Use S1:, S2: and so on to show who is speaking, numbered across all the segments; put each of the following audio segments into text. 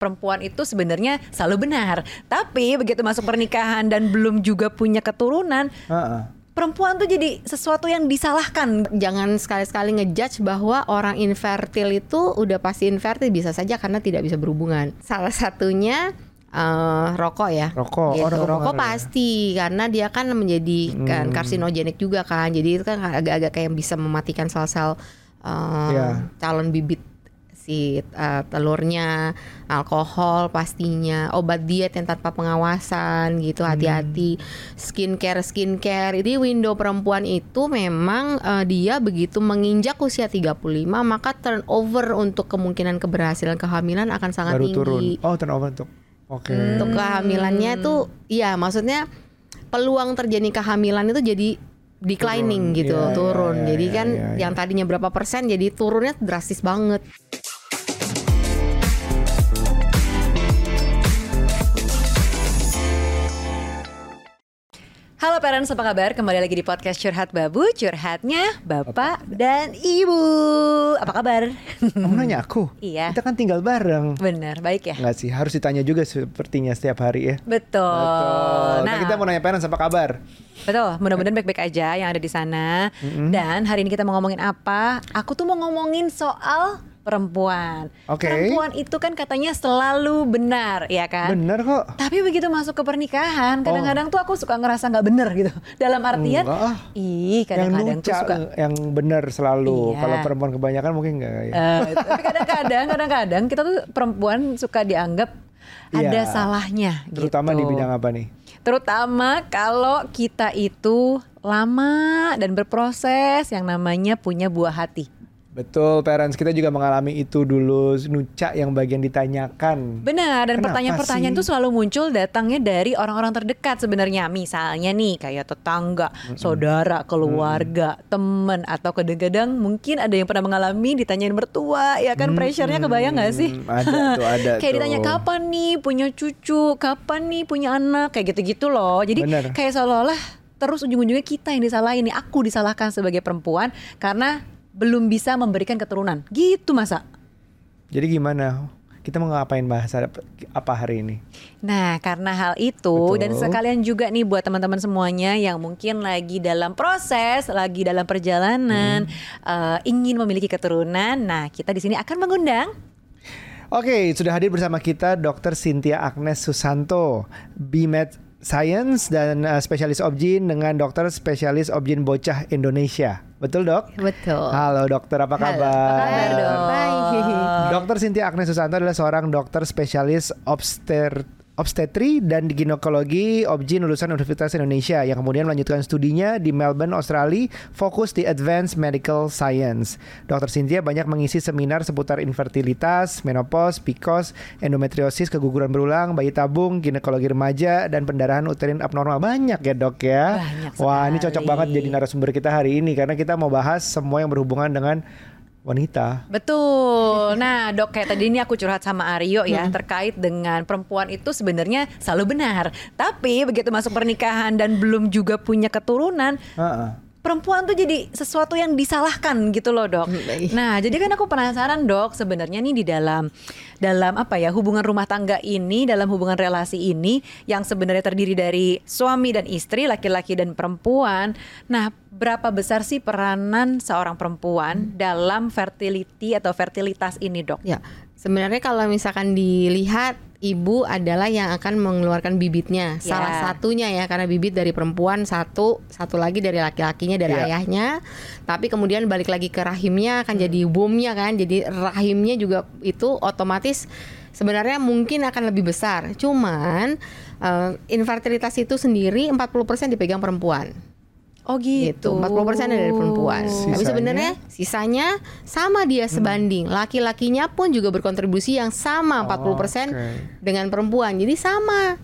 S1: perempuan itu sebenarnya selalu benar. Tapi begitu masuk pernikahan dan belum juga punya keturunan,
S2: Heeh.
S1: perempuan tuh jadi sesuatu yang disalahkan.
S3: Jangan sekali-sekali ngejudge bahwa orang infertil itu udah pasti infertil bisa saja karena tidak bisa berhubungan. Salah satunya eh, rokok ya.
S2: Rokok. Oh,
S3: Gitu.
S2: rokok
S3: rokok
S2: pengaruh ya?
S3: pasti karena dia kan menjadi kan
S2: Hmm.
S3: karsinogenik juga kan. Jadi itu kan agak-agak kayak bisa mematikan sel-sel eh,
S2: Iya.
S3: calon bibit si eh, telurnya, alkohol pastinya, obat diet yang tanpa pengawasan gitu hati-hati, skincare skincare. Jadi window perempuan itu memang eh, dia begitu menginjak usia 35 maka turnover untuk kemungkinan keberhasilan kehamilan akan sangat
S2: Baru
S3: tinggi.
S2: turun. Oh, turnover untuk. Oke.
S3: Untuk kehamilannya tuh iya maksudnya peluang terjadi kehamilan itu jadi declining
S2: Turun.
S3: gitu,
S2: iya,
S3: turun.
S2: iya,
S3: jadi
S2: iya,
S3: kan
S2: iya, iya.
S3: yang tadinya berapa persen jadi turunnya drastis banget.
S1: Halo parents, apa kabar? Kembali lagi di podcast Curhat Babu, curhatnya Bapak dan Ibu. Apa kabar?
S2: Kamu nanya aku?
S1: Iya.
S2: Kita kan tinggal bareng.
S1: Bener, baik ya?
S2: Enggak sih, harus ditanya juga sepertinya setiap hari ya.
S1: Betul.
S2: Betul. Nah,
S1: Nah,
S2: kita mau nanya parents apa kabar?
S1: betul. Mudah-mudahan baik-baik aja yang ada di sana. Dan hari ini kita mau ngomongin apa? Aku tuh mau ngomongin soal perempuan.
S2: Oke.
S1: Perempuan itu kan katanya selalu benar, ya kan?
S2: Bener kok.
S1: Tapi begitu masuk ke pernikahan, kadang-kadang tuh aku suka ngerasa nggak bener gitu. Dalam artian,
S2: Enggak
S1: ih kadang-kadang tuh suka
S2: yang bener selalu.
S1: Iya.
S2: Kalau perempuan kebanyakan mungkin enggak ya.
S1: Eh, tapi kadang-kadang, kadang-kadang kita tuh perempuan suka dianggap ada
S2: Iya.
S1: salahnya.
S2: Terutama di
S1: gitu.
S2: bidang apa nih?
S1: Terutama kalau kita itu lama dan berproses yang namanya punya buah hati.
S2: Betul, parents kita juga mengalami itu dulu nuca yang bagian ditanyakan.
S1: Benar, dan pertanyaan-pertanyaan itu selalu muncul datangnya dari orang-orang terdekat sebenarnya. Misalnya nih kayak tetangga, saudara, keluarga, temen atau kadang-kadang mungkin ada yang pernah mengalami ditanyain mertua, ya kan pressure-nya kebayang nggak sih?
S2: Hmm, Ada tuh, ada
S1: kayak
S2: tuh.
S1: ditanya kapan nih punya cucu, kapan nih punya anak, kayak gitu-gitu loh. Jadi
S2: Bener.
S1: kayak seolah-olah terus ujung-ujungnya kita yang disalahin nih, aku disalahkan sebagai perempuan karena belum bisa memberikan keturunan. Gitu masa?
S2: Jadi gimana? Kita mau ngapain bahas apa hari ini?
S1: Nah, karena hal itu
S2: Betul.
S1: dan sekalian juga nih buat teman-teman semuanya yang mungkin lagi dalam proses, lagi dalam perjalanan, eh, ingin memiliki keturunan. Nah, kita di sini akan mengundang
S2: Oke, sudah hadir bersama kita Dr. Cynthia Agnes Susanto, BMed Science dan uh, spesialis objin dengan dokter spesialis objin bocah Indonesia. Betul, Dok?
S3: Betul.
S2: Halo, dokter, apa
S3: Halo,
S2: kabar?
S3: apa kabar, Dok? Baik.
S2: Dokter Cynthia Agnes Susanto adalah seorang dokter spesialis obster obstetri dan ginekologi objin lulusan Universitas Indonesia yang kemudian melanjutkan studinya di Melbourne, Australia, fokus di Advanced Medical Science. Dokter Cynthia banyak mengisi seminar seputar infertilitas, menopause, PCOS, endometriosis, keguguran berulang, bayi tabung, ginekologi remaja, dan pendarahan uterin abnormal. Banyak ya dok ya?
S1: Banyak
S2: Wah ini cocok banget jadi narasumber kita hari ini karena kita mau bahas semua yang berhubungan dengan wanita.
S1: Betul. Nah, dok kayak tadi ini aku curhat sama Aryo ya terkait dengan perempuan itu sebenarnya selalu benar. Tapi begitu masuk pernikahan dan belum juga punya keturunan,
S2: Heeh.
S1: Perempuan tuh jadi sesuatu yang disalahkan gitu loh dok.
S3: Baik.
S1: Nah jadi kan aku penasaran dok sebenarnya nih di dalam dalam apa ya hubungan rumah tangga ini dalam hubungan relasi ini yang sebenarnya terdiri dari suami dan istri laki-laki dan perempuan. Nah berapa besar sih peranan seorang perempuan dalam fertility atau fertilitas ini dok?
S3: Ya, sebenarnya kalau misalkan dilihat ibu adalah yang akan mengeluarkan bibitnya.
S1: Ya.
S3: Salah satunya ya karena bibit dari perempuan satu, satu lagi dari laki-lakinya dari
S2: Ya.
S3: ayahnya. Tapi kemudian balik lagi ke rahimnya akan jadi womb-nya kan. Jadi rahimnya juga itu otomatis sebenarnya mungkin akan lebih besar. Cuman eh, infertilitas itu sendiri 40% dipegang perempuan
S1: Oh
S3: gitu. 40% dari perempuan. Tapi
S2: Sisanya?
S3: sebenarnya sisanya sama dia sebanding. Laki-lakinya pun juga berkontribusi yang sama 40%
S2: oke.
S3: dengan perempuan. Jadi sama.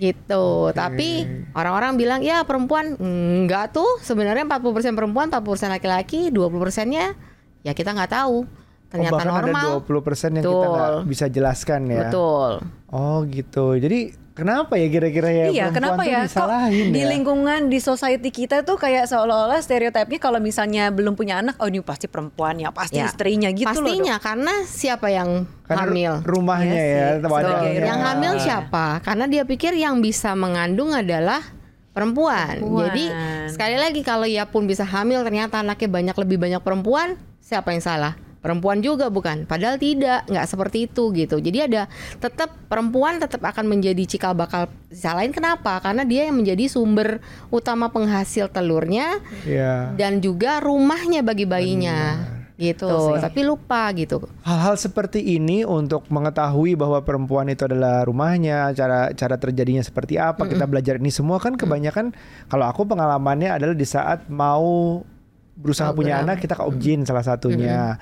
S3: Gitu. Tapi orang-orang bilang ya perempuan enggak tuh. Sebenarnya 40% perempuan, 40% laki-laki, 20%-nya ya kita nggak tahu. Ternyata
S2: oh, bahkan
S3: normal.
S2: ada 20% yang kita nggak
S3: Betul.
S2: bisa jelaskan ya.
S3: Betul.
S2: Oh gitu. Jadi kenapa ya kira-kira ya
S1: Iya,
S2: perempuan
S1: kenapa ya? Kok
S2: disalahin
S1: di
S2: ya?
S1: lingkungan di society kita tuh kayak seolah-olah stereotipnya kalau misalnya belum punya anak, oh ini pasti perempuan ya, pasti
S3: Ya.
S1: istrinya gitu loh.
S3: Pastinya karena siapa yang
S2: Karena
S3: hamil?
S2: rumahnya
S1: Iya
S2: ya,
S1: sih,
S2: wadahnya.
S1: sebagai
S3: Yang hamil siapa? Karena dia pikir yang bisa mengandung adalah perempuan.
S1: Perempuan.
S3: Jadi sekali lagi kalau ia pun bisa hamil ternyata anaknya banyak lebih banyak perempuan, siapa yang salah? Perempuan juga bukan, padahal tidak, nggak seperti itu gitu. Jadi ada tetap perempuan tetap akan menjadi cikal bakal salahin kenapa? Karena dia yang menjadi sumber utama penghasil telurnya
S2: Iya.
S3: dan juga rumahnya bagi bayinya gitu.
S1: Betul sih.
S3: Tapi lupa gitu.
S2: Hal-hal seperti ini untuk mengetahui bahwa perempuan itu adalah rumahnya, cara cara terjadinya seperti apa, kita belajar ini semua kan kebanyakan kalau aku pengalamannya adalah di saat mau berusaha punya
S3: Program.
S2: anak kita ke objin salah satunya.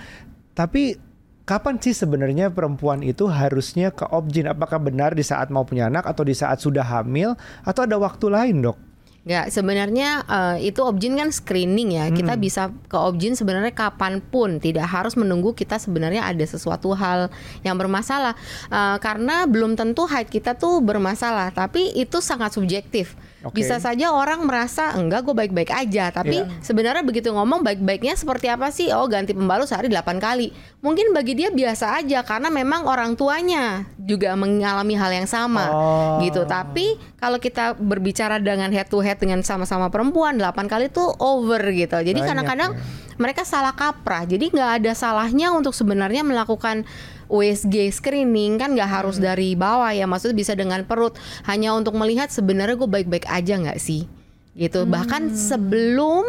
S2: Tapi kapan sih sebenarnya perempuan itu harusnya ke objin? Apakah benar di saat mau punya anak atau di saat sudah hamil atau ada waktu lain, Dok?
S3: Nggak, sebenarnya eh, itu objin kan screening ya. Kita bisa ke objin sebenarnya kapan pun, tidak harus menunggu kita sebenarnya ada sesuatu hal yang bermasalah. Eh, karena belum tentu haid kita tuh bermasalah, tapi itu sangat subjektif.
S2: Oke.
S3: Bisa saja orang merasa enggak gue baik-baik aja, tapi sebenarnya begitu ngomong baik-baiknya seperti apa sih? Oh, ganti pembalut sehari 8 kali. Mungkin bagi dia biasa aja karena memang orang tuanya juga mengalami hal yang sama
S2: Oh.
S3: gitu. Tapi kalau kita berbicara dengan head to head dengan sama-sama perempuan 8 kali tuh over gitu. Jadi kadang-kadang
S2: ya.
S3: Mereka salah kaprah. Jadi nggak ada salahnya untuk sebenarnya melakukan USG screening kan nggak harus
S2: Hmm.
S3: dari bawah ya. Maksudnya bisa dengan perut. Hanya untuk melihat sebenarnya gue baik-baik aja nggak sih gitu.
S2: Hmm.
S3: Bahkan sebelum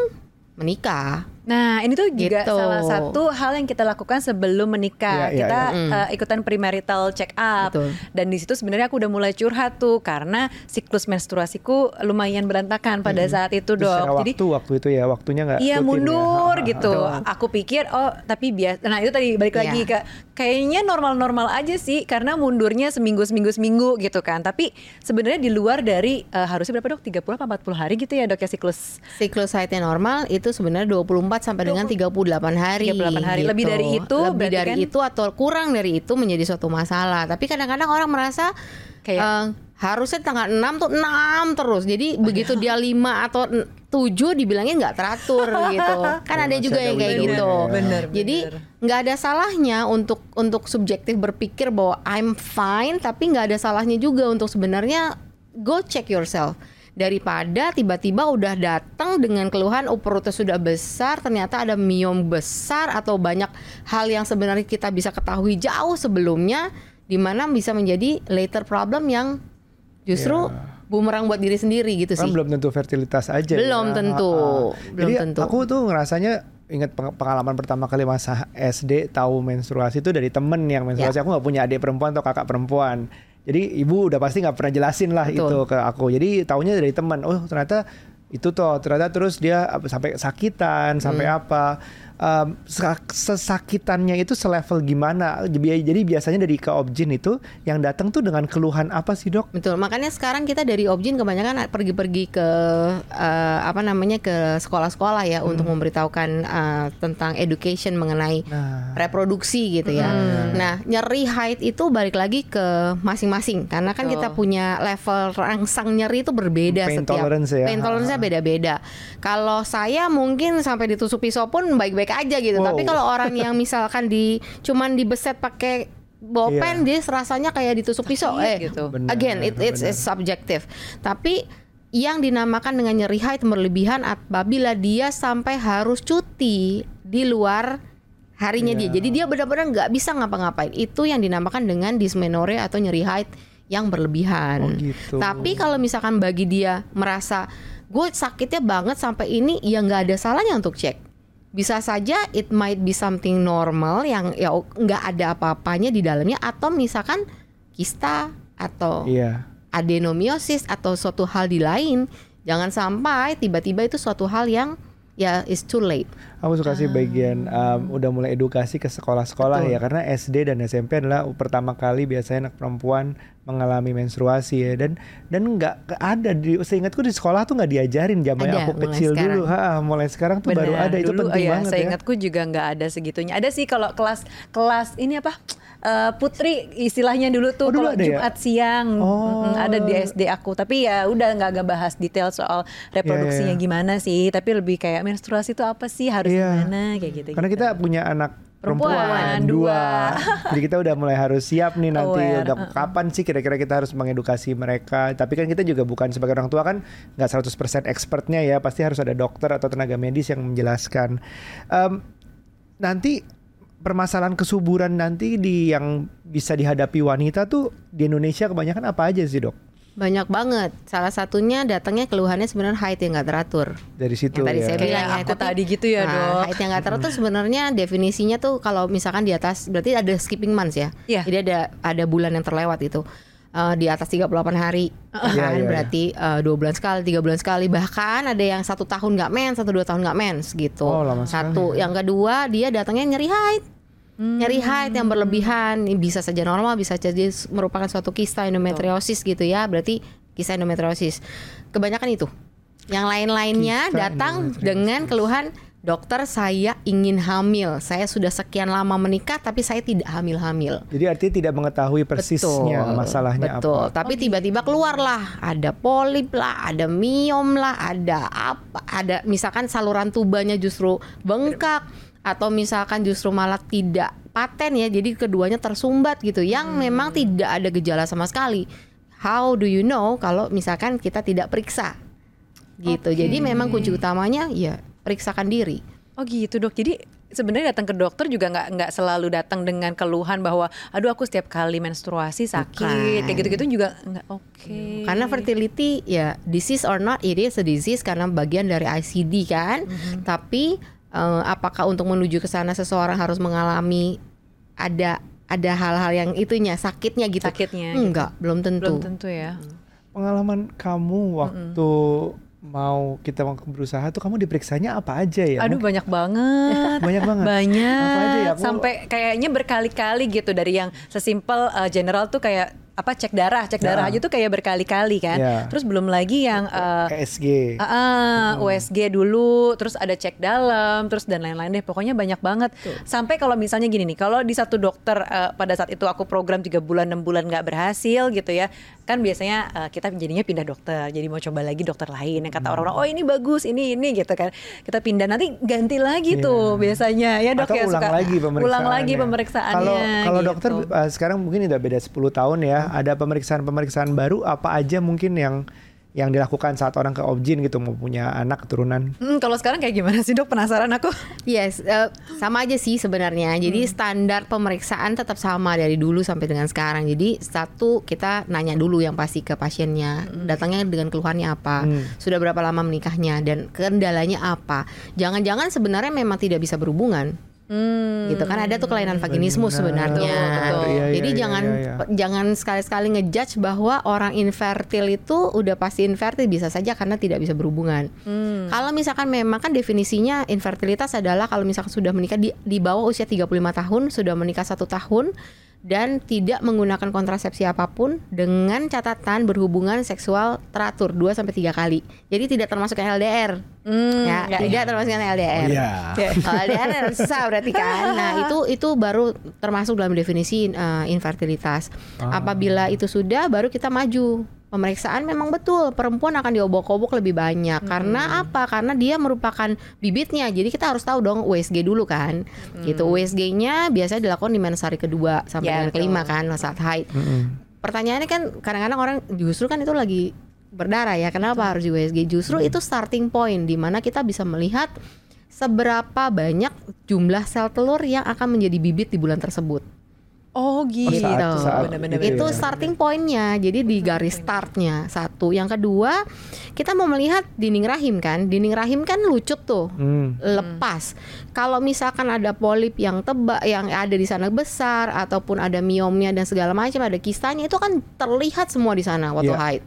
S3: menikah.
S1: Nah, ini tuh juga
S3: Gitu.
S1: salah satu hal yang kita lakukan sebelum menikah.
S2: iya,
S1: kita
S3: iya.
S1: eh, ikutan premarital check up.
S3: Betul.
S1: Dan di situ sebenarnya aku udah mulai curhat tuh karena siklus menstruasiku lumayan berantakan pada saat itu,
S2: secara
S1: Dok. Jadi
S2: waktu waktu itu ya waktunya nggak
S1: Iya
S2: ya.
S1: mundur
S2: ha.
S1: gitu. Aku pikir oh tapi biasa. Nah itu tadi balik
S3: Iya.
S1: lagi ke kayaknya normal-normal aja sih karena mundurnya seminggu seminggu seminggu gitu kan. Tapi sebenarnya di luar dari eh, harusnya berapa dok? 30 apa 40 hari gitu ya dok ya siklus.
S3: Siklus haidnya normal itu sebenarnya 24 sampai dengan 38 hari.
S1: 38 hari. Lebih dari itu
S3: Lebih dari
S1: kan-
S3: itu atau kurang dari itu menjadi suatu masalah. Tapi kadang-kadang orang merasa
S1: Kayak-
S3: eh, harusnya tanggal 6 tuh 6 terus. Jadi begitu dia 5 atau 7 dibilangnya nggak teratur gitu. Kan
S2: Ya,
S3: ada juga
S2: ada
S3: yang kayak
S2: window-nya
S3: gitu.
S1: Bener,
S3: Jadi
S1: bener.
S3: nggak ada salahnya untuk untuk subjektif berpikir bahwa I'm fine tapi nggak ada salahnya juga untuk sebenarnya go check yourself daripada tiba-tiba udah datang dengan keluhan oh perutnya sudah besar ternyata ada miom besar atau banyak hal yang sebenarnya kita bisa ketahui jauh sebelumnya di mana bisa menjadi later problem yang justru bumerang buat diri sendiri gitu
S2: Kan
S3: sih.
S2: belum tentu fertilitas aja
S3: Belum
S2: ya.
S3: tentu,
S2: Ha, ha.
S3: belum
S2: Jadi
S3: tentu.
S2: aku tuh ngerasanya ingat peng- pengalaman pertama kali masa SD tahu menstruasi itu dari temen yang menstruasi
S3: Ya.
S2: aku nggak punya adik perempuan atau kakak perempuan jadi ibu udah pasti nggak pernah jelasin lah
S3: Betul.
S2: itu ke aku jadi taunya dari teman oh ternyata itu toh ternyata terus dia sampai sakitan sampai
S3: Hmm.
S2: apa Sa- sesakitannya itu selevel gimana jadi biasanya dari ke objin itu yang datang tuh dengan keluhan apa sih dok
S3: Betul, makanya sekarang kita dari Objin kebanyakan pergi-pergi ke eh, apa namanya ke sekolah-sekolah ya untuk memberitahukan eh, tentang education mengenai
S2: Nah.
S3: reproduksi gitu ya. Nah, nyeri haid itu balik lagi ke masing-masing karena kan kita punya level rangsang nyeri itu berbeda
S2: Pain
S3: setiap
S2: tolerance ya.
S3: pain tolerance-nya beda-beda. Kalau saya mungkin sampai ditusuk pisau pun baik-baik aja gitu.
S2: Wow.
S3: Tapi kalau orang yang misalkan di cuman dibeset pakai bolpen dia rasanya kayak ditusuk pisau
S1: Sakit
S3: eh
S1: gitu.
S2: Benar,
S3: again it, it's, it's subjective tapi yang dinamakan dengan nyeri haid berlebihan apabila dia sampai harus cuti di luar harinya
S2: Iya.
S3: dia jadi dia benar-benar nggak bisa ngapa-ngapain itu yang dinamakan dengan dysmenorrhea atau nyeri haid yang berlebihan
S2: Oh, gitu.
S3: tapi kalau misalkan bagi dia merasa gue sakitnya banget sampai ini ya nggak ada salahnya untuk cek bisa saja it might be something normal yang ya nggak ada apa-apanya di dalamnya. Atau misalkan kista atau
S2: iya.
S3: adenomiosis atau suatu hal di lain. Jangan sampai tiba-tiba itu suatu hal yang ya is too late
S2: Aku suka sih bagian um, udah mulai edukasi ke sekolah-sekolah ya karena SD dan SMP adalah pertama kali biasanya anak perempuan mengalami menstruasi ya dan dan nggak ada di seingatku di sekolah tuh nggak diajarin zaman
S3: Ada,
S2: aku kecil
S3: sekarang.
S2: dulu ha mulai sekarang tuh baru
S1: Benar,
S2: ada itu
S1: dulu,
S2: penting
S1: oh ya,
S2: banget
S1: saya
S2: ya
S1: ingatku juga nggak ada segitunya. Ada sih kalau kelas kelas ini apa? Eh, putri istilahnya dulu tuh
S2: Oh, dulu
S1: kalau
S2: ada ya?
S1: Jumat siang
S2: Oh.
S1: mm, ada di SD aku. Tapi ya udah nggak nggak bahas detail soal reproduksinya
S2: Iya, iya.
S1: gimana sih. Tapi lebih kayak menstruasi itu apa sih harus
S2: Iya.
S1: gimana kayak gitu.
S2: karena kita punya anak perempuan,
S1: Perempuan,
S2: dua.
S1: dua.
S2: jadi kita udah mulai harus siap nih nanti
S1: Aware,
S2: udah kapan sih kira-kira kita harus mengedukasi mereka tapi kan kita juga bukan sebagai orang tua kan nggak 100% expertnya ya pasti harus ada dokter atau tenaga medis yang menjelaskan Em, nanti permasalahan kesuburan nanti di yang bisa dihadapi wanita tuh di Indonesia kebanyakan apa aja sih dok
S3: Banyak banget. Salah satunya datangnya keluhannya sebenarnya haid yang nggak teratur.
S2: dari situ
S3: Yang tadi
S2: ya
S3: saya
S1: Kayak
S3: bilang ya,
S1: aku
S3: tapi-
S1: tadi gitu ya,
S3: Nah,
S1: Dok.
S3: haid yang nggak teratur sebenarnya definisinya tuh kalau misalkan di atas berarti ada skipping months ya.
S1: Iya.
S3: Jadi ada ada bulan yang terlewat itu. Eh, di atas 38 hari.
S2: Iya,
S3: kan
S2: iya, iya.
S3: berarti eh, dua bulan sekali tiga bulan sekali. Bahkan ada yang satu tahun nggak mens satu dua tahun nggak mens gitu.
S2: Oh, lama sekali.
S3: Satu. Yang kedua dia datangnya nyeri haid.
S1: Hmm.
S3: nyeri haid yang berlebihan. Ini bisa saja normal bisa jadi merupakan suatu kista endometriosis gitu ya. Berarti kista endometriosis. Kebanyakan itu. Yang lain-lainnya datang dengan keluhan dokter saya ingin hamil saya sudah sekian lama menikah tapi saya tidak hamil-hamil
S2: jadi artinya tidak mengetahui persisnya masalahnya
S3: betul.
S2: apa
S3: Tapi tiba-tiba keluar lah, ada polip lah, ada miom lah, ada apa, ada misalkan saluran tubanya justru bengkak atau misalkan justru malah tidak paten ya, jadi keduanya tersumbat gitu, yang memang tidak ada gejala sama sekali. How do you know kalau misalkan kita tidak periksa? Gitu. Jadi memang kunci utamanya ya periksakan diri.
S1: Oh gitu dok. Jadi sebenarnya datang ke dokter juga nggak nggak selalu datang dengan keluhan bahwa aduh aku setiap kali menstruasi sakit
S3: Bukan.
S1: kayak gitu-gitu juga nggak oke.
S3: Karena fertility ya disease or not it is a disease karena bagian dari ICD kan. Tapi eh, apakah untuk menuju ke sana seseorang harus mengalami ada ada hal-hal yang itunya sakitnya gitu?
S1: Sakitnya gitu.
S3: Enggak, belum tentu.
S1: belum tentu ya.
S2: pengalaman kamu waktu mau kita mau berusaha tuh kamu diperiksanya apa aja ya?
S1: Aduh banyak banget.
S2: banyak banget.
S1: banyak
S2: Apa aja ya? Aku-
S1: sampai kayaknya berkali-kali gitu dari yang sesimpel uh, general tuh kayak apa cek darah cek darah
S2: Ya.
S1: aja tuh kayak berkali-kali kan
S2: Ya.
S1: terus belum lagi yang uh,
S2: ESG.
S1: Ah, ah, USG dulu, terus ada cek dalam, terus dan lain-lain deh. Pokoknya banyak banget. Sampai kalau misalnya gini nih, kalau di satu dokter eh, pada saat itu aku program tiga bulan, enam bulan nggak berhasil gitu ya, kan biasanya eh, kita jadinya pindah dokter. Jadi mau coba lagi dokter lain yang kata
S2: Hmm.
S1: orang-orang, oh ini bagus, ini ini gitu kan. Kita pindah nanti ganti lagi tuh biasanya ya dok
S2: Atau
S1: ya
S2: ulang
S1: suka
S2: lagi
S1: ulang lagi pemeriksaannya.
S2: Kalau kalau
S1: gitu.
S2: dokter uh, sekarang mungkin udah beda 10 tahun ya, ada pemeriksaan-pemeriksaan baru apa aja mungkin yang yang dilakukan saat orang ke objin gitu mau punya anak keturunan.
S1: Hmm, kalau sekarang kayak gimana sih dok? Penasaran aku.
S3: Yes, eh, sama aja sih sebenarnya. Jadi standar pemeriksaan tetap sama dari dulu sampai dengan sekarang. Jadi satu kita nanya dulu yang pasti ke pasiennya, datangnya dengan keluhannya apa,
S2: Hmm.
S3: sudah berapa lama menikahnya dan kendalanya apa. Jangan-jangan sebenarnya memang tidak bisa berhubungan.
S1: Hmm.
S3: gitu kan ada tuh kelainan vaginismus
S2: Benar.
S3: sebenarnya.
S1: Betul, betul.
S2: Iya,
S3: Jadi
S2: iya,
S3: jangan
S2: iya, iya.
S3: jangan sekali-sekali ngejudge bahwa orang infertil itu udah pasti infertil bisa saja karena tidak bisa berhubungan.
S1: Hmm.
S3: Kalau misalkan memang kan definisinya infertilitas adalah kalau misalkan sudah menikah di, di bawah usia 35 tahun, sudah menikah satu tahun dan tidak menggunakan kontrasepsi apa pun dengan catatan berhubungan seksual teratur 2 sampai 3 kali. Jadi tidak termasuk yang LDR.
S1: Hmm,
S3: ya,
S1: ya,
S3: tidak termasuk yang LDR.
S2: Oh, iya.
S3: Kalau LDR susah berarti kan. Nah, itu itu baru termasuk dalam definisi uh, infertilitas. Apabila itu sudah baru kita maju. Pemeriksaan memang betul perempuan akan diobok-obok lebih banyak karena apa? Karena dia merupakan bibitnya. Jadi kita harus tahu dong USG dulu kan. Gitu. USG-nya biasanya dilakukan di mens hari kedua sampai
S1: Ya,
S3: dengan kelima kan saat haid.
S2: Mm-mm.
S3: Pertanyaannya kan kadang-kadang orang justru kan itu lagi berdarah ya. Kenapa harus di USG? Justru itu starting point di mana kita bisa melihat seberapa banyak jumlah sel telur yang akan menjadi bibit di bulan tersebut.
S1: Oh gitu.
S2: saat- saat
S1: Bener-bener.
S2: itu
S3: itu
S2: ya.
S3: starting pointnya. Jadi di garis startnya satu. Yang kedua kita mau melihat dinding rahim kan. Dinding rahim kan lucut tuh
S2: Hmm.
S3: lepas. Kalau misalkan ada polip yang tebak yang ada di sana besar ataupun ada miomnya dan segala macam ada kistanya itu kan terlihat semua di sana waktu
S2: Iya.
S3: haid.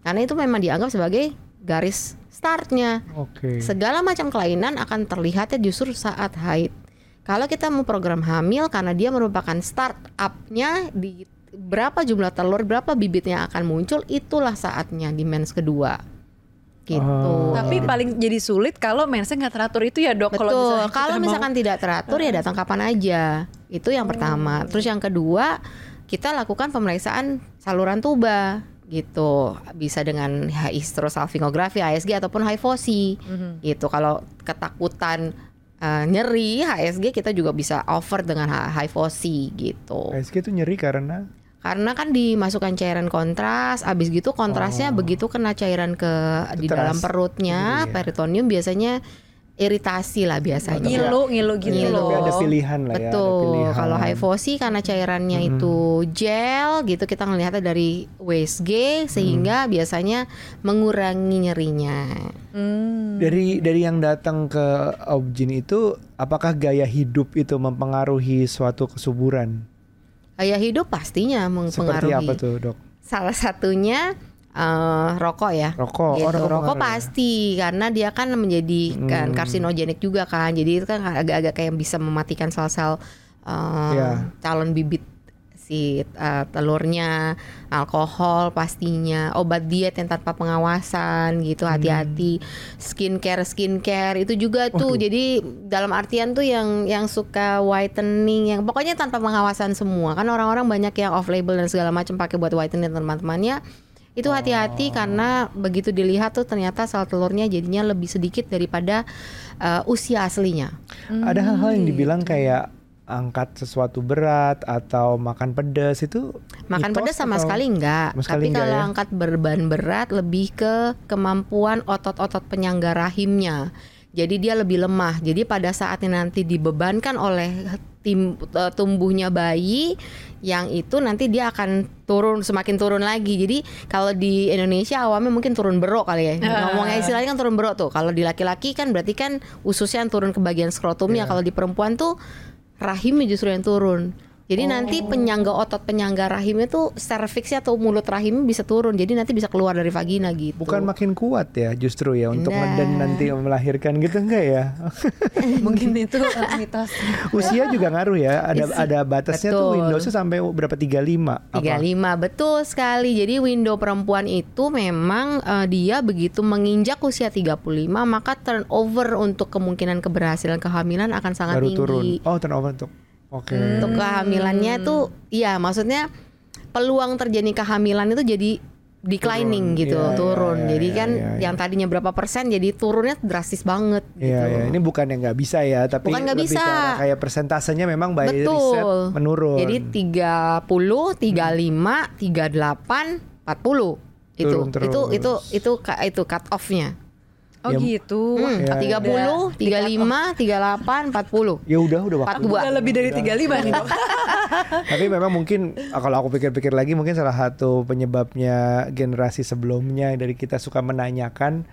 S3: Karena itu memang dianggap sebagai garis startnya.
S2: Oke.
S3: Segala macam kelainan akan terlihatnya justru saat haid. Kalau kita mau program hamil karena dia merupakan start up-nya di berapa jumlah telur, berapa bibit yang akan muncul, itulah saatnya di mens kedua. Gitu.
S2: Oh.
S1: Tapi paling jadi sulit kalau mensnya nggak teratur itu ya dok.
S3: Betul.
S1: Kalau misalnya,
S3: Kalau misalkan tidak teratur ya datang kapan aja. Itu yang pertama. Terus yang kedua, kita lakukan pemeriksaan saluran tuba gitu. Bisa dengan hysterosalpingografi, HSG ataupun HIFOSI. Gitu. Kalau ketakutan eh, nyeri HSG kita juga bisa over dengan HIFOSI gitu.
S2: HSG itu nyeri karena
S3: Karena kan dimasukkan cairan kontras, abis gitu kontrasnya begitu kena cairan ke di
S2: Teras.
S3: dalam perutnya,
S2: Gitu ya.
S3: peritoneum biasanya iritasi lah biasanya.
S1: ngilu ngilu gitu
S3: Ngilu.
S2: tapi ada pilihan lah ya.
S3: Betul.
S2: pilihan.
S3: Kalau hyphosi karena cairannya itu gel gitu kita ngelihatnya dari WSG sehingga biasanya mengurangi nyerinya.
S1: Hmm.
S2: Dari dari yang datang ke Objin itu apakah gaya hidup itu mempengaruhi suatu kesuburan?
S3: Gaya hidup pastinya
S2: Seperti
S3: mempengaruhi.
S2: apa tuh, Dok?
S3: Salah satunya eh, rokok ya.
S2: Rokok. Oh,
S3: Gitu.
S2: rokok
S3: rokok
S2: pengaruh ya?
S3: pasti karena dia kan menjadi kan
S2: Hmm.
S3: karsinogenik juga kan. Jadi itu kan agak-agak kayak bisa mematikan sel-sel eh,
S2: Iya.
S3: calon bibit si eh, telurnya, alkohol pastinya, obat diet yang tanpa pengawasan gitu
S2: Hmm.
S3: hati-hati. Skincare skincare itu juga tuh.
S2: Waduh.
S3: Jadi dalam artian tuh yang yang suka whitening yang pokoknya tanpa pengawasan semua. Kan orang-orang banyak yang off label dan segala macam pakai buat whitening teman-temannya. Itu hati-hati karena begitu dilihat tuh ternyata sel telurnya jadinya lebih sedikit daripada uh, usia aslinya.
S2: Ada hal-hal yang
S3: Hmm,
S2: dibilang
S3: gitu.
S2: kayak angkat sesuatu berat atau makan pedas itu
S3: Makan pedas sama
S2: atau-
S3: sekali enggak.
S2: Sama sekali
S3: Tapi
S2: enggak
S3: kalau
S2: ya?
S3: angkat beban berat lebih ke kemampuan otot-otot penyangga rahimnya. Jadi dia lebih lemah. Jadi pada saatnya nanti dibebankan oleh tim eh, tumbuhnya bayi yang itu nanti dia akan turun semakin turun lagi. Jadi kalau di Indonesia awalnya mungkin turun berok kali ya. Ngomongnya istilahnya kan turun berok tuh. Kalau di laki-laki kan berarti kan ususnya yang turun ke bagian skrotumnya.
S2: Iya.
S3: Kalau di perempuan tuh rahimnya justru yang turun. Jadi nanti penyangga otot penyangga rahimnya tuh cervixnya atau mulut rahimnya bisa turun. Jadi nanti bisa keluar dari vagina gitu.
S2: bukan makin kuat ya justru ya untuk
S3: Nah.
S2: ngeden nanti melahirkan gitu enggak ya?
S1: Mungkin itu uh, mitos.
S2: Usia juga ngaruh ya. Ada
S3: Isi-
S2: ada batasnya tuh
S3: Betul.
S2: Windowsnya sampai berapa 35 apa?
S3: 35 betul sekali. Jadi window perempuan itu memang eh, dia begitu menginjak usia 35 maka turnover untuk kemungkinan keberhasilan kehamilan akan sangat
S2: Baru
S3: tinggi.
S2: turun. Oh, turnover untuk. Oke.
S3: Untuk kehamilannya tuh iya maksudnya peluang terjadi kehamilan itu jadi declining
S2: Turun.
S3: gitu,
S2: Iya, iya,
S3: turun.
S2: iya,
S3: jadi
S2: iya,
S3: kan
S2: iya, iya.
S3: yang tadinya berapa persen jadi turunnya drastis banget
S2: Iya,
S3: gitu.
S2: iya. ini bukan yang nggak bisa ya, tapi
S3: Bukan
S2: lebih
S3: bisa.
S2: kayak persentasenya memang by riset
S3: Betul.
S2: menurun.
S3: Jadi 30, 35, 38, 40. Itu
S2: Turun terus.
S3: itu itu itu itu cut off-nya.
S1: Oh
S2: Ya,
S1: gitu.
S3: Hmm,
S2: iya.
S3: 30, 35, 38, 40.
S2: ya udah udah waktu.
S3: 42.
S1: Udah lebih dari 35 nih dok.
S2: Tapi memang mungkin ah, kalau aku pikir-pikir lagi mungkin salah satu penyebabnya generasi sebelumnya dari kita suka menanyakan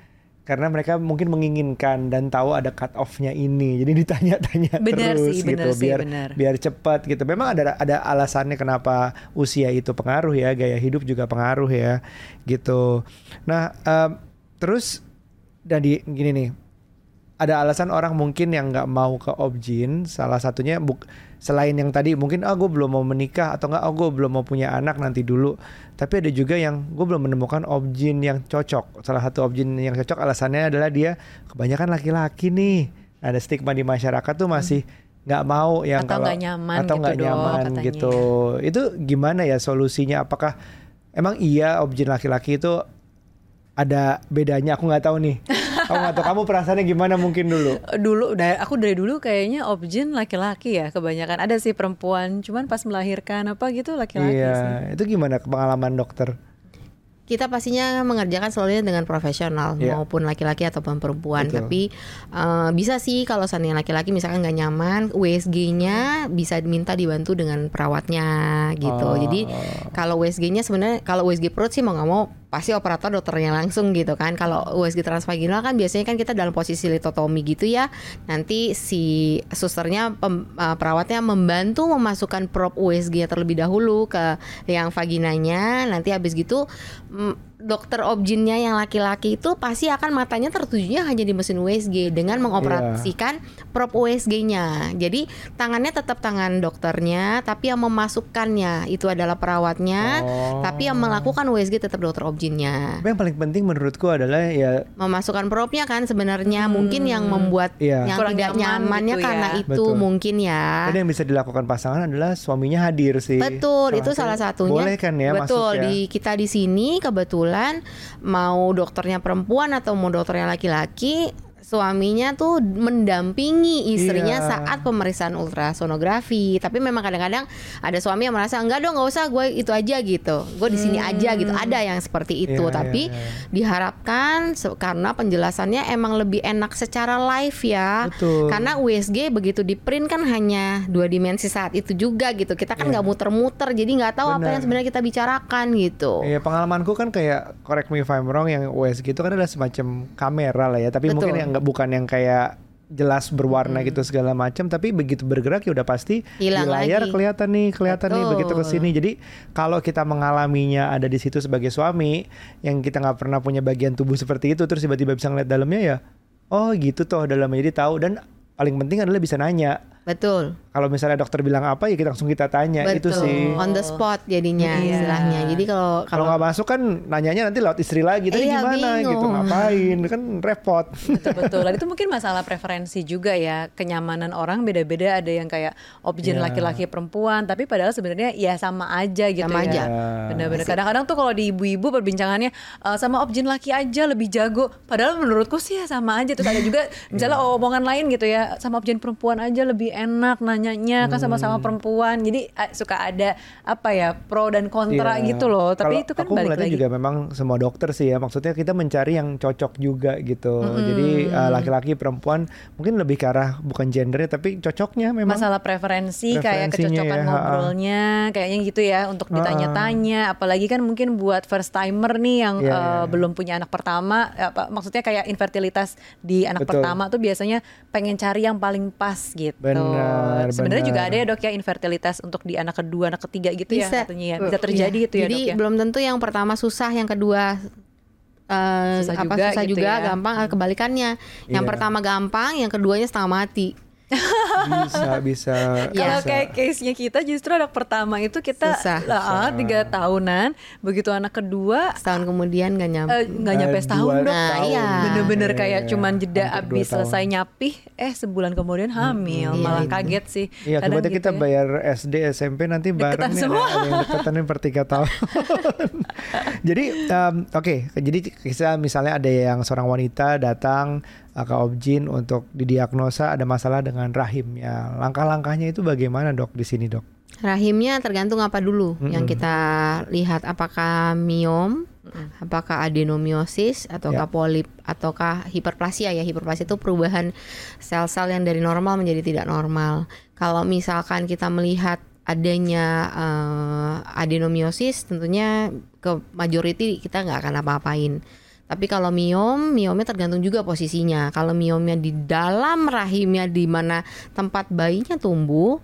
S2: karena mereka mungkin menginginkan dan tahu ada cut off-nya ini. Jadi ditanya-tanya
S1: Benar
S2: terus
S1: sih, benar
S2: gitu
S1: sih,
S2: biar
S1: benar.
S2: biar cepat gitu. Memang ada ada alasannya kenapa usia itu pengaruh ya, gaya hidup juga pengaruh ya gitu. Nah, em, terus dan di gini nih ada alasan orang mungkin yang nggak mau ke objin salah satunya buk, selain yang tadi mungkin ah gue belum mau menikah atau nggak ah gue belum mau punya anak nanti dulu. Tapi ada juga yang gue belum menemukan objin yang cocok. Salah satu objin yang cocok alasannya adalah dia kebanyakan laki-laki nih. Ada stigma di masyarakat tuh masih nggak mau yang
S1: Atau
S2: kalau
S1: nggak nyaman
S2: atau
S1: gitu,
S2: nggak
S1: Dok,
S2: nyaman
S1: katanya.
S2: gitu. Itu gimana ya solusinya? Apakah emang iya objin laki-laki itu ada bedanya aku nggak tahu nih kamu nggak tahu kamu perasaannya gimana mungkin dulu
S1: Dulu dari aku dari dulu kayaknya objin laki-laki ya kebanyakan. Ada sih perempuan, cuman pas melahirkan apa gitu laki-laki sih.
S2: iya itu gimana pengalaman dokter
S3: Kita pastinya mengerjakan selalunya dengan profesional
S2: Iya.
S3: maupun laki-laki ataupun perempuan.
S2: Betul.
S3: Tapi eh, bisa sih kalau seandainya laki-laki misalkan nggak nyaman, USG-nya bisa diminta dibantu dengan perawatnya gitu.
S2: Oh.
S3: Jadi kalau USG-nya sebenarnya kalau USG perut sih mau nggak mau pasti operator dokternya langsung gitu kan. Kalau USG transvaginal kan biasanya kan kita dalam posisi litotomi gitu ya. Nanti si susternya eh, perawatnya membantu memasukkan prop USG terlebih dahulu ke yang vaginanya. Nanti habis gitu mm, dokter objinnya yang laki-laki itu pasti akan matanya tertujunya hanya di mesin USG dengan mengoperasikan prop USG-nya. Jadi tangannya tetap tangan dokternya, tapi yang memasukkannya itu adalah perawatnya,
S2: Oh.
S3: tapi yang melakukan USG tetap dokter objinnya.
S2: Tapi yang paling penting menurutku adalah ya
S3: Memasukkan propnya kan sebenarnya mungkin yang membuat
S2: Iya.
S3: yang
S1: Kurang
S3: tidak
S1: nyaman
S3: nyamannya
S1: gitu ya.
S3: karena itu
S2: Betul.
S3: mungkin ya.
S2: dan yang bisa dilakukan pasangan adalah suaminya hadir sih.
S3: Betul, itu
S2: Salah
S3: salah satunya.
S2: Boleh kan ya
S3: Betul,
S2: masuk ya?
S3: di kita di sini kebetulan mau dokternya perempuan atau mau dokternya laki-laki, suaminya tuh mendampingi istrinya
S2: Iya.
S3: saat pemeriksaan ultrasonografi. Tapi memang kadang-kadang ada suami yang merasa enggak dong, nggak usah, gue itu aja gitu, gue di sini aja gitu. Ada yang seperti itu,
S2: Hmm. Iya,
S3: tapi
S2: iya, iya.
S3: diharapkan karena penjelasannya emang lebih enak secara live ya.
S2: Betul.
S3: Karena USG begitu di print kan hanya dua dimensi saat itu juga gitu. Kita kan
S2: Iya.
S3: nggak muter-muter, jadi nggak tahu apa
S2: Benar.
S3: yang sebenarnya kita bicarakan gitu.
S2: Iya pengalamanku kan kayak correct me if I'm wrong yang USG itu kan adalah semacam kamera lah ya tapi
S3: Betul.
S2: mungkin yang nggak bukan yang kayak jelas berwarna gitu segala macam tapi begitu bergerak ya udah pasti
S3: Hilang
S2: di layar
S3: lagi.
S2: kelihatan nih kelihatan nih begitu ke
S3: Betul.
S2: sini jadi kalau kita mengalaminya ada di situ sebagai suami yang kita nggak pernah punya bagian tubuh seperti itu terus tiba-tiba bisa ngeliat dalamnya ya oh gitu toh dalamnya jadi tahu dan paling penting adalah bisa nanya
S3: Betul.
S2: kalau misalnya dokter bilang apa ya kita langsung kita tanya itu
S3: Betul.
S2: sih
S3: On the spot jadinya
S1: Iya.
S3: istilahnya. Jadi kalau
S2: kalau nggak masuk kan nanyanya nanti lewat istri lagi tadi
S3: Iya,
S2: gimana gitu
S3: bingung.
S2: ngapain kan repot
S1: betul betul dan itu mungkin masalah preferensi juga ya kenyamanan orang beda-beda ada yang kayak objin
S2: Iya.
S1: laki-laki perempuan tapi padahal sebenarnya ya sama aja gitu
S3: Sama
S1: ya
S3: aja.
S1: benar-benar kadang-kadang tuh kalau di ibu-ibu perbincangannya "Eh, sama objin laki aja lebih jago padahal menurutku sih ya sama aja terus ada juga misalnya
S2: Iya.
S1: omongan lain gitu ya sama objin perempuan aja lebih enak nanyanya kan
S2: Hmm.
S1: sama-sama perempuan jadi suka ada apa ya pro dan kontra
S2: Iya.
S1: gitu loh tapi
S2: Kalau
S1: itu kan
S2: aku
S1: balik lagi
S2: juga memang semua dokter sih ya maksudnya kita mencari yang cocok juga gitu jadi uh, laki-laki perempuan mungkin lebih ke arah bukan gendernya tapi cocoknya memang
S1: masalah preferensi kayak kecocokan
S2: ya,
S1: ngobrolnya kayaknya gitu ya untuk ditanya-tanya apalagi kan mungkin buat first timer nih yang
S2: Iya,
S1: eh,
S2: iya.
S1: belum punya anak pertama apa maksudnya kayak infertilitas di anak
S2: Betul.
S1: pertama tuh biasanya pengen cari yang paling pas gitu.
S2: Benar,
S1: Sebenarnya juga ada ya dok ya infertilitas untuk di anak kedua, anak ketiga gitu ya
S3: bisa
S1: katanya ya. Bisa terjadi
S3: Iya.
S1: gitu ya
S3: Jadi
S1: dok ya.
S3: belum tentu yang pertama susah, yang kedua eh,
S1: Susah
S3: apa
S1: juga
S3: susah
S1: gitu
S3: juga,
S1: ya.
S3: gampang eh, kebalikannya. Yang
S2: Iya.
S3: pertama gampang, yang keduanya setengah mati.
S2: bisa bisa
S1: Kalau
S2: bisa.
S1: kayak case-nya kita justru anak pertama itu kita
S3: Susah.
S1: lah, tiga tahunan, begitu anak kedua
S3: Setahun kemudian gak nyampe.
S1: eh, nggak nyampe
S2: Eh,
S1: setahun dok.
S3: Nah, iya.
S1: Bener-bener
S2: Iya,
S1: kayak
S2: iya,
S1: cuman jeda
S2: hampir
S1: abis selesai
S2: tahun.
S1: nyapih, eh sebulan kemudian hamil,
S3: Iya,
S1: malah
S3: itu.
S1: kaget sih.
S2: Iya, akibatnya
S1: gitu
S2: kita
S1: ya.
S2: bayar SD, SMP nanti bareng nih,
S1: semua.
S2: ada, ada yang deketan per tiga tahun. jadi, em, oke, jadi kisah misalnya ada yang seorang wanita datang uh, ke Objin untuk didiagnosa ada masalah dengan rahimnya. Langkah-langkahnya itu bagaimana dok di sini dok?
S3: Rahimnya tergantung apa dulu yang kita lihat apakah miom, apakah adenomiosis ataukah
S2: Ya.
S3: polip ataukah hiperplasia ya. Hiperplasia itu perubahan sel-sel yang dari normal menjadi tidak normal. Kalau misalkan kita melihat adanya eh, adenomiosis tentunya ke majority kita nggak akan apa-apain. Tapi kalau miom, miomnya tergantung juga posisinya. Kalau miomnya di dalam rahimnya di mana tempat bayinya tumbuh,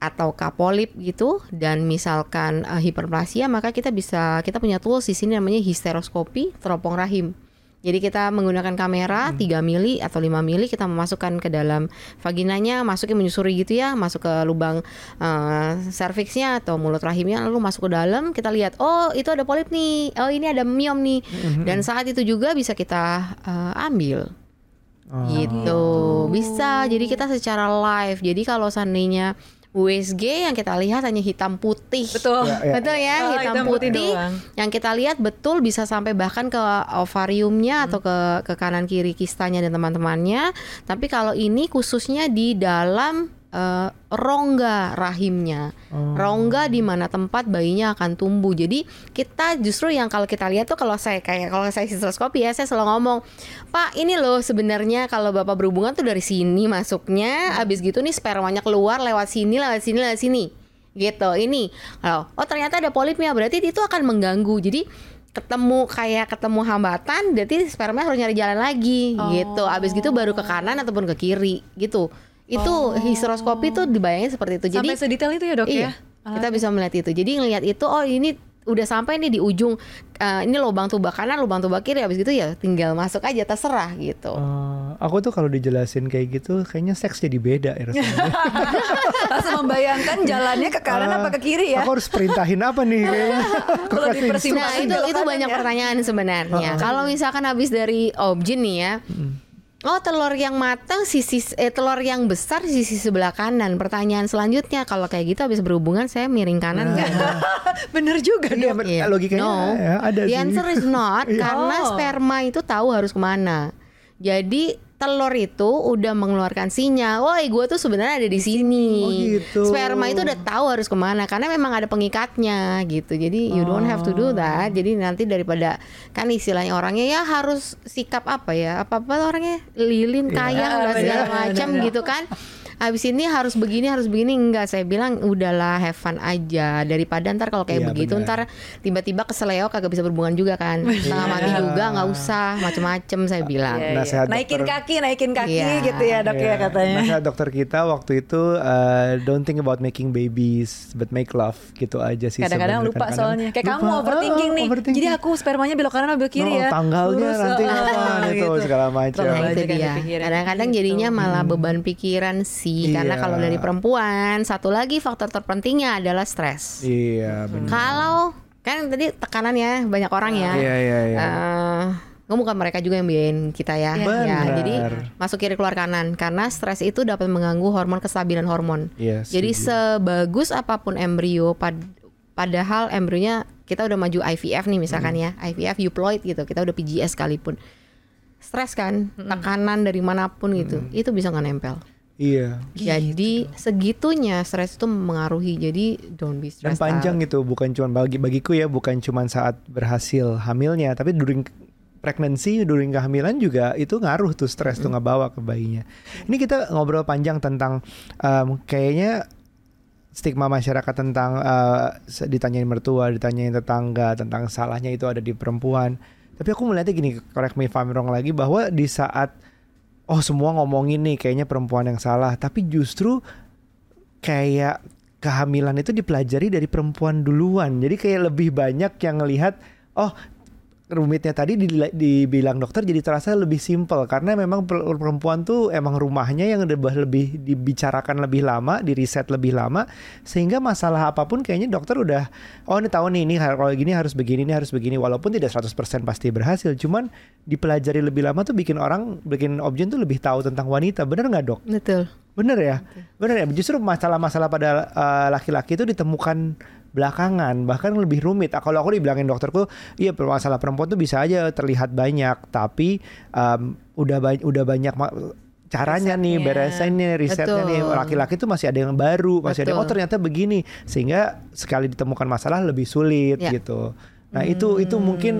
S3: atau kapolip gitu dan misalkan uh, hiperplasia maka kita bisa kita punya tools di sini namanya histeroskopi teropong rahim. Jadi kita menggunakan kamera 3 mili atau 5 mili kita memasukkan ke dalam vaginanya, masukin menyusuri gitu ya, masuk ke lubang uh, cervixnya atau mulut rahimnya lalu masuk ke dalam, kita lihat oh itu ada polip nih, oh ini ada miom nih. Dan saat itu juga bisa kita uh, ambil.
S2: Oh.
S3: gitu. Bisa. Jadi kita secara live. Jadi kalau seandainya USG yang kita lihat hanya hitam putih
S1: Betul.
S2: Ya, ya.
S3: betul ya
S1: Oh,
S3: hitam,
S1: hitam putih
S3: putih,
S1: doang.
S3: yang kita lihat betul bisa sampai bahkan ke ovariumnya atau ke ke kanan kiri kistanya dan teman-temannya tapi kalau ini khususnya di dalam eh, rongga rahimnya. Rongga di mana tempat bayinya akan tumbuh. Jadi kita justru yang kalau kita lihat tuh kalau saya kayak kalau saya histeroskopi ya saya selalu ngomong pak ini loh sebenarnya kalau bapak berhubungan tuh dari sini masuknya habis gitu nih spermanya keluar lewat sini lewat sini lewat sini. Gitu ini. Kalau oh ternyata ada polipnya berarti itu akan mengganggu. Jadi ketemu kayak ketemu hambatan berarti sperma harus nyari jalan lagi. Gitu abis gitu baru ke kanan ataupun ke kiri gitu itu histeroskopi tuh dibayangin seperti itu jadi
S1: Sampai sedetail itu ya dok
S3: iya,
S1: ya.
S3: kita bisa melihat itu jadi ngelihat itu oh ini udah sampai nih di ujung eh, ini lubang tuba kanan lubang tuba kiri habis gitu ya tinggal masuk aja terserah gitu
S2: Oh, aku tuh kalau dijelasin kayak gitu kayaknya seks jadi beda ya rasanya.
S1: Langsung membayangkan jalannya ke kanan apa ke kiri ya.
S2: Aku harus perintahin apa nih kayaknya. Aku
S1: Kalau
S3: Nah itu itu banyak
S1: ya?
S3: pertanyaan sebenarnya. Kalau misalkan habis dari objin nih ya, oh telur yang matang sisi eh, telur yang besar sisi sebelah kanan. Pertanyaan selanjutnya kalau kayak gitu habis berhubungan saya miring kanan nggak?
S1: Bener juga
S2: Iya,
S1: dong.
S3: Iya.
S2: logikanya
S3: No.
S2: ya, ada
S3: The
S2: sih.
S3: answer is not
S2: Iya.
S3: karena
S1: Oh.
S3: sperma itu tahu harus ke mana. Jadi telur itu udah mengeluarkan sinyal, woi gue tuh sebenarnya ada di sini.
S2: Oh, gitu.
S3: Sperma itu udah tahu harus ke mana karena memang ada pengikatnya gitu. Jadi you don't have to
S2: Oh.
S3: do that. Jadi nanti daripada kan istilahnya orangnya ya harus sikap apa ya? Apa apa orangnya lilin
S2: Iya.
S3: kayang
S1: Ah,
S3: dan segala
S1: benar,
S3: macam
S1: benar.
S3: gitu kan. Habis ini harus begini harus begini enggak saya bilang udahlah have fun aja daripada ntar kalau kayak
S2: Iya,
S3: begitu
S2: benar.
S3: ntar tiba-tiba keseleo kagak bisa berhubungan juga kan setengah mati juga nggak usah macem-macem saya bilang
S1: Iya, iya.
S2: Nasihat
S1: Naikin
S2: dokter.
S1: kaki, naikin kaki
S3: Iya.
S1: gitu ya dok ya
S2: Iya.
S1: katanya.
S2: Nasihat dokter kita waktu itu uh, don't think about making babies but make love gitu aja sih.
S1: Kadang-kadang lupa
S2: Kadang-kadang
S1: soalnya. Kayak
S2: lupa.
S1: kamu overthinking
S2: Ah,
S1: nih.
S2: overthinking.
S1: Jadi aku spermanya belok kanan belok kiri
S2: Oh,
S1: ya.
S2: tanggalnya
S1: Lurus,
S2: nanti apa itu
S1: gitu.
S2: segala macam.
S3: Nah itu dia
S1: dipikirin.
S3: Kadang-kadang
S1: Gitu.
S3: jadinya malah beban pikiran sih Karena
S2: Iya.
S3: kalau dari perempuan Satu lagi faktor terpentingnya adalah stres
S2: Iya benar.
S3: Kalau Kan tadi tekanan ya Banyak orang ya
S2: Iya iya iya.
S3: Nggak bukan mereka juga yang biayain kita ya.
S2: Iya.
S3: ya
S2: Benar.
S3: jadi masuk kiri keluar kanan karena stres itu dapat mengganggu hormon kestabilan hormon.
S2: Iya,
S3: jadi sebagus apa pun embrio pad- padahal embrionya kita udah maju IVF nih misalkan
S2: Hmm.
S3: ya. IVF euploid gitu. Kita udah PGS sekalipun. Stres kan, tekanan dari mana pun gitu.
S2: Hmm.
S3: Itu bisa nggak nempel.
S2: Iya.
S3: Jadi segitunya stres itu mengaruhi. Jadi don't be
S2: Dan
S3: stressed
S2: panjang
S3: out.
S2: gitu, bukan cuma bagi bagiku ya, bukan cuma saat berhasil hamilnya, tapi during pregnancy, during kehamilan juga itu ngaruh tuh stres tuh ngebawa ke bayinya. Ini kita ngobrol panjang tentang em, kayaknya stigma masyarakat tentang eh, se- ditanyain mertua, ditanyain tetangga tentang salahnya itu ada di perempuan. Tapi aku melihatnya gini, correct me if I'm wrong lagi bahwa di saat oh semua ngomongin nih kayaknya perempuan yang salah, tapi justru kayak kehamilan itu dipelajari dari perempuan duluan. Jadi kayak lebih banyak yang ngelihat oh rumitnya tadi dibilang dokter jadi terasa lebih simpel karena memang per- perempuan tuh emang rumahnya yang lebih dibicarakan lebih lama, diriset lebih lama sehingga masalah apa pun kayaknya dokter udah oh ini tahu nih ini kalau gini harus begini ini harus begini walaupun tidak 100% pasti berhasil cuman dipelajari lebih lama tuh bikin orang bikin objek tuh lebih tahu tentang wanita bener nggak dok?
S3: Betul.
S2: Bener ya, bener ya. Justru masalah-masalah pada uh, laki-laki itu ditemukan belakangan, bahkan lebih rumit. Ah, Kalau aku dibilangin dokterku, iya masalah perempuan tuh bisa aja terlihat banyak, tapi um, udah ba- udah banyak caranya nih
S1: Risetnya.
S2: nih risetnya nih
S3: Betul.
S2: laki-laki tuh masih ada yang baru masih ada yang, oh
S3: Betul.
S2: ternyata begini sehingga sekali ditemukan masalah lebih sulit
S3: Ya.
S2: gitu nah itu itu mungkin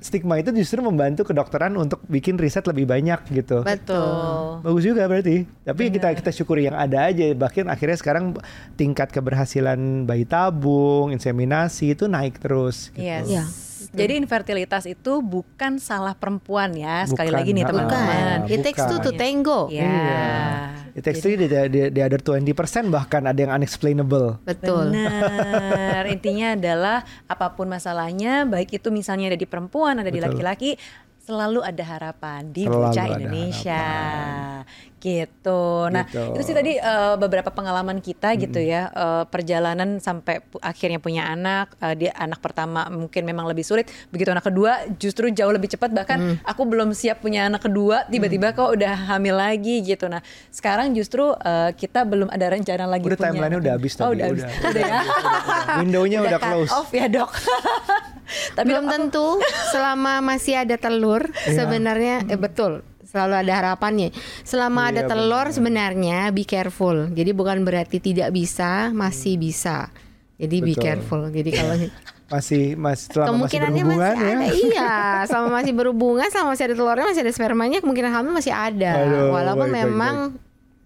S2: stigma itu justru membantu kedokteran untuk bikin riset lebih banyak gitu
S3: Betul.
S2: Bagus juga berarti. Tapi kita kita syukuri yang ada aja. Bahkan akhirnya sekarang tingkat keberhasilan bayi tabung, inseminasi itu naik terus. Gitu.
S1: Yes.
S3: Iya.
S1: Jadi infertilitas itu bukan salah perempuan ya. Sekali
S2: Bukan,
S1: lagi nih teman-teman.
S3: Bukan. It takes two to tango.
S1: Ya.
S2: It takes three, di, di, di other 20% bahkan ada yang unexplainable.
S3: Betul.
S1: Benar. Intinya adalah apa pun masalahnya, baik itu misalnya ada di perempuan, ada di laki-laki, selalu ada harapan di
S2: Selalu
S1: bocah Indonesia. Gitu. Nah,
S2: Gitu.
S1: itu sih tadi eh, beberapa pengalaman kita gitu ya, eh, perjalanan sampai pu- akhirnya punya anak. eh, dia anak pertama mungkin memang lebih sulit, begitu anak kedua justru jauh lebih cepat. Bahkan aku belum siap punya anak kedua, tiba-tiba kok udah hamil lagi gitu. Nah, sekarang justru eh, kita belum ada rencana lagi
S2: Udah
S1: punya.
S2: timeline-nya udah habis
S1: Oh,
S2: tadi.
S1: udah habis.
S2: Udah,
S1: Udah ya.
S2: Windownya udah,
S1: cut
S2: close.
S1: off ya dok. Tapi
S3: Belum tentu selama masih ada telur
S2: Iya.
S3: sebenarnya eh, betul selalu ada harapannya. Selama
S2: Iya,
S3: ada telur
S2: benar.
S3: sebenarnya be careful. Jadi bukan berarti tidak bisa, masih bisa. Jadi be
S2: Betul.
S3: careful. Jadi kalau
S2: Masih masih selama masih
S3: kemungkinannya masih,
S2: berhubungan ya.
S3: ada. Iya, selama masih berhubungan, selama masih ada telurnya, masih ada spermanya, kemungkinan hamil masih ada.
S2: Aduh,
S3: Walaupun
S2: baik, baik,
S3: memang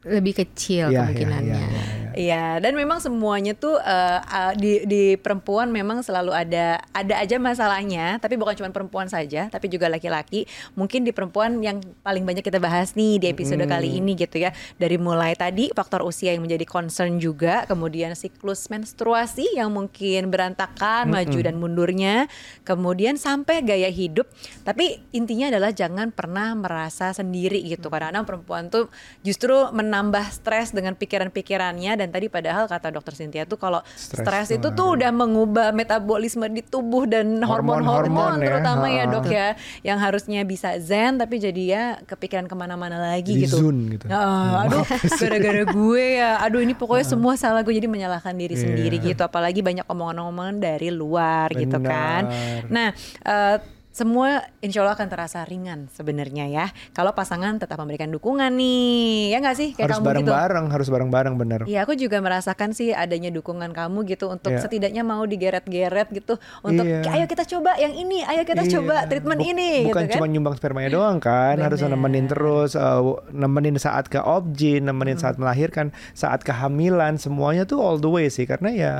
S3: lebih kecil
S2: Iya, iya,
S3: kemungkinannya.
S2: iya, iya, iya.
S1: Dan memang semuanya tuh uh, uh, di di perempuan memang selalu ada ada aja masalahnya, tapi bukan cuma perempuan saja, tapi juga laki-laki. Mungkin di perempuan yang paling banyak kita bahas nih di episode
S2: Hmm.
S1: kali ini gitu ya. Dari mulai tadi faktor usia yang menjadi concern juga, kemudian siklus menstruasi yang mungkin berantakan, maju dan mundurnya, kemudian sampai gaya hidup. Tapi intinya adalah jangan pernah merasa sendiri gitu. Karena perempuan tuh justru menambah stres dengan pikiran-pikirannya dan tadi padahal kata dokter Cynthia tuh kalau
S2: Stres
S1: itu tuh udah mengubah metabolisme di tubuh dan
S2: Hormon-hormon ya.
S1: terutama ya
S2: Ha-ha.
S1: dok ya yang harusnya bisa zen tapi jadi ya kepikiran ke mana-mana lagi
S2: Jadi
S1: gitu.
S2: zun gitu.
S1: Ah, aduh gara-gara gue ya, aduh ini pokoknya semua salah gue jadi menyalahkan diri
S2: Iya.
S1: sendiri gitu apalagi banyak omongan-omongan dari luar gitu kan.
S2: Benar.
S1: Nah, eh, semua insya Allah akan terasa ringan sebenarnya ya. Kalau pasangan tetap memberikan dukungan nih, ya nggak sih?
S2: harus
S1: Kayak kamu gitu.
S2: bareng-bareng, harus bareng-bareng bener.
S1: Iya, aku juga merasakan sih adanya dukungan kamu gitu untuk
S2: Iya.
S1: setidaknya mau digeret-geret gitu untuk
S2: Iya.
S1: ayo kita coba yang ini, ayo kita
S2: Iya.
S1: coba treatment
S2: Buk-
S1: ini
S2: Bukan
S1: gitu kan.
S2: cuma nyumbang spermanya doang kan, harus
S1: Bener.
S2: nemenin terus, uh, nemenin saat ke objin, nemenin saat melahirkan, saat kehamilan, semuanya tuh all the way sih karena ya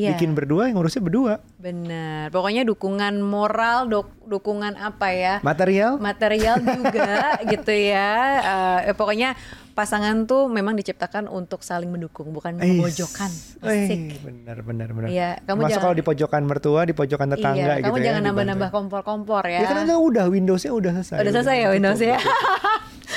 S1: Iya.
S2: bikin berdua yang ngurusnya berdua.
S1: Benar. Pokoknya dukungan moral, duk- dukungan apa ya?
S2: Material
S1: Material juga gitu ya. Eh, pokoknya pasangan tuh memang diciptakan untuk saling mendukung, bukan memojokkan. Asik.
S2: Eh, benar benar benar.
S1: Iya, kamu
S2: Masa
S1: jangan-
S2: kalau di pojokan mertua, di pojokan tetangga
S1: iya,
S2: gitu
S1: kamu
S2: ya.
S1: jangan
S2: dibantu.
S1: nambah-nambah kompor-kompor ya.
S2: Ya kan udah udah Windowsnya udah selesai.
S1: Udah selesai ya
S2: tutup.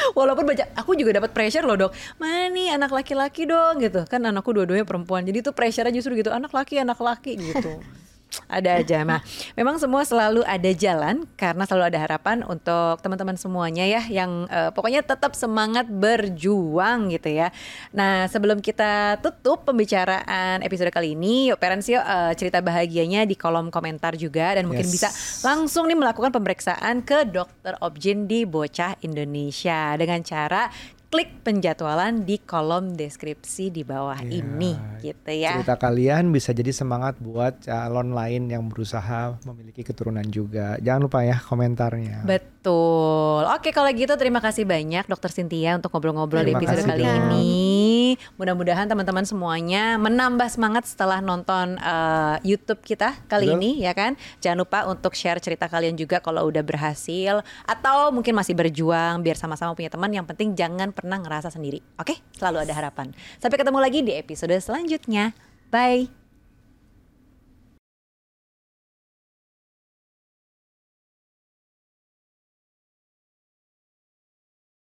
S1: Walaupun baca, aku juga dapat pressure loh dok. Mana nih anak laki-laki dong gitu. Kan anakku dua-duanya perempuan. Jadi tuh pressure justru gitu. Anak laki, anak laki gitu. ada aja. Nah, memang semua selalu ada jalan karena selalu ada harapan untuk teman-teman semuanya ya yang eh, pokoknya tetap semangat berjuang gitu ya. Nah, sebelum kita tutup pembicaraan episode kali ini, yuk parents yuk eh, cerita bahagianya di kolom komentar juga dan mungkin
S2: Yes.
S1: bisa langsung nih melakukan pemeriksaan ke dokter objin di Bocah Indonesia dengan cara klik penjadwalan di kolom deskripsi di bawah
S2: Iya.
S1: ini gitu ya.
S2: Cerita kalian bisa jadi semangat buat calon lain yang berusaha memiliki keturunan juga. Jangan lupa ya komentarnya.
S1: Betul. Oke kalau gitu terima kasih banyak Dokter Cynthia untuk ngobrol-ngobrol di episode kali
S2: Kak.
S1: ini. Mudah-mudahan teman-teman semuanya menambah semangat setelah nonton eh, YouTube kita kali
S2: Betul.
S1: ini ya kan. Jangan lupa untuk share cerita kalian juga kalau udah berhasil atau mungkin masih berjuang biar sama-sama punya teman. Yang penting jangan pernah ngerasa sendiri. Oke? Selalu ada harapan. Sampai ketemu lagi di episode selanjutnya. Bye.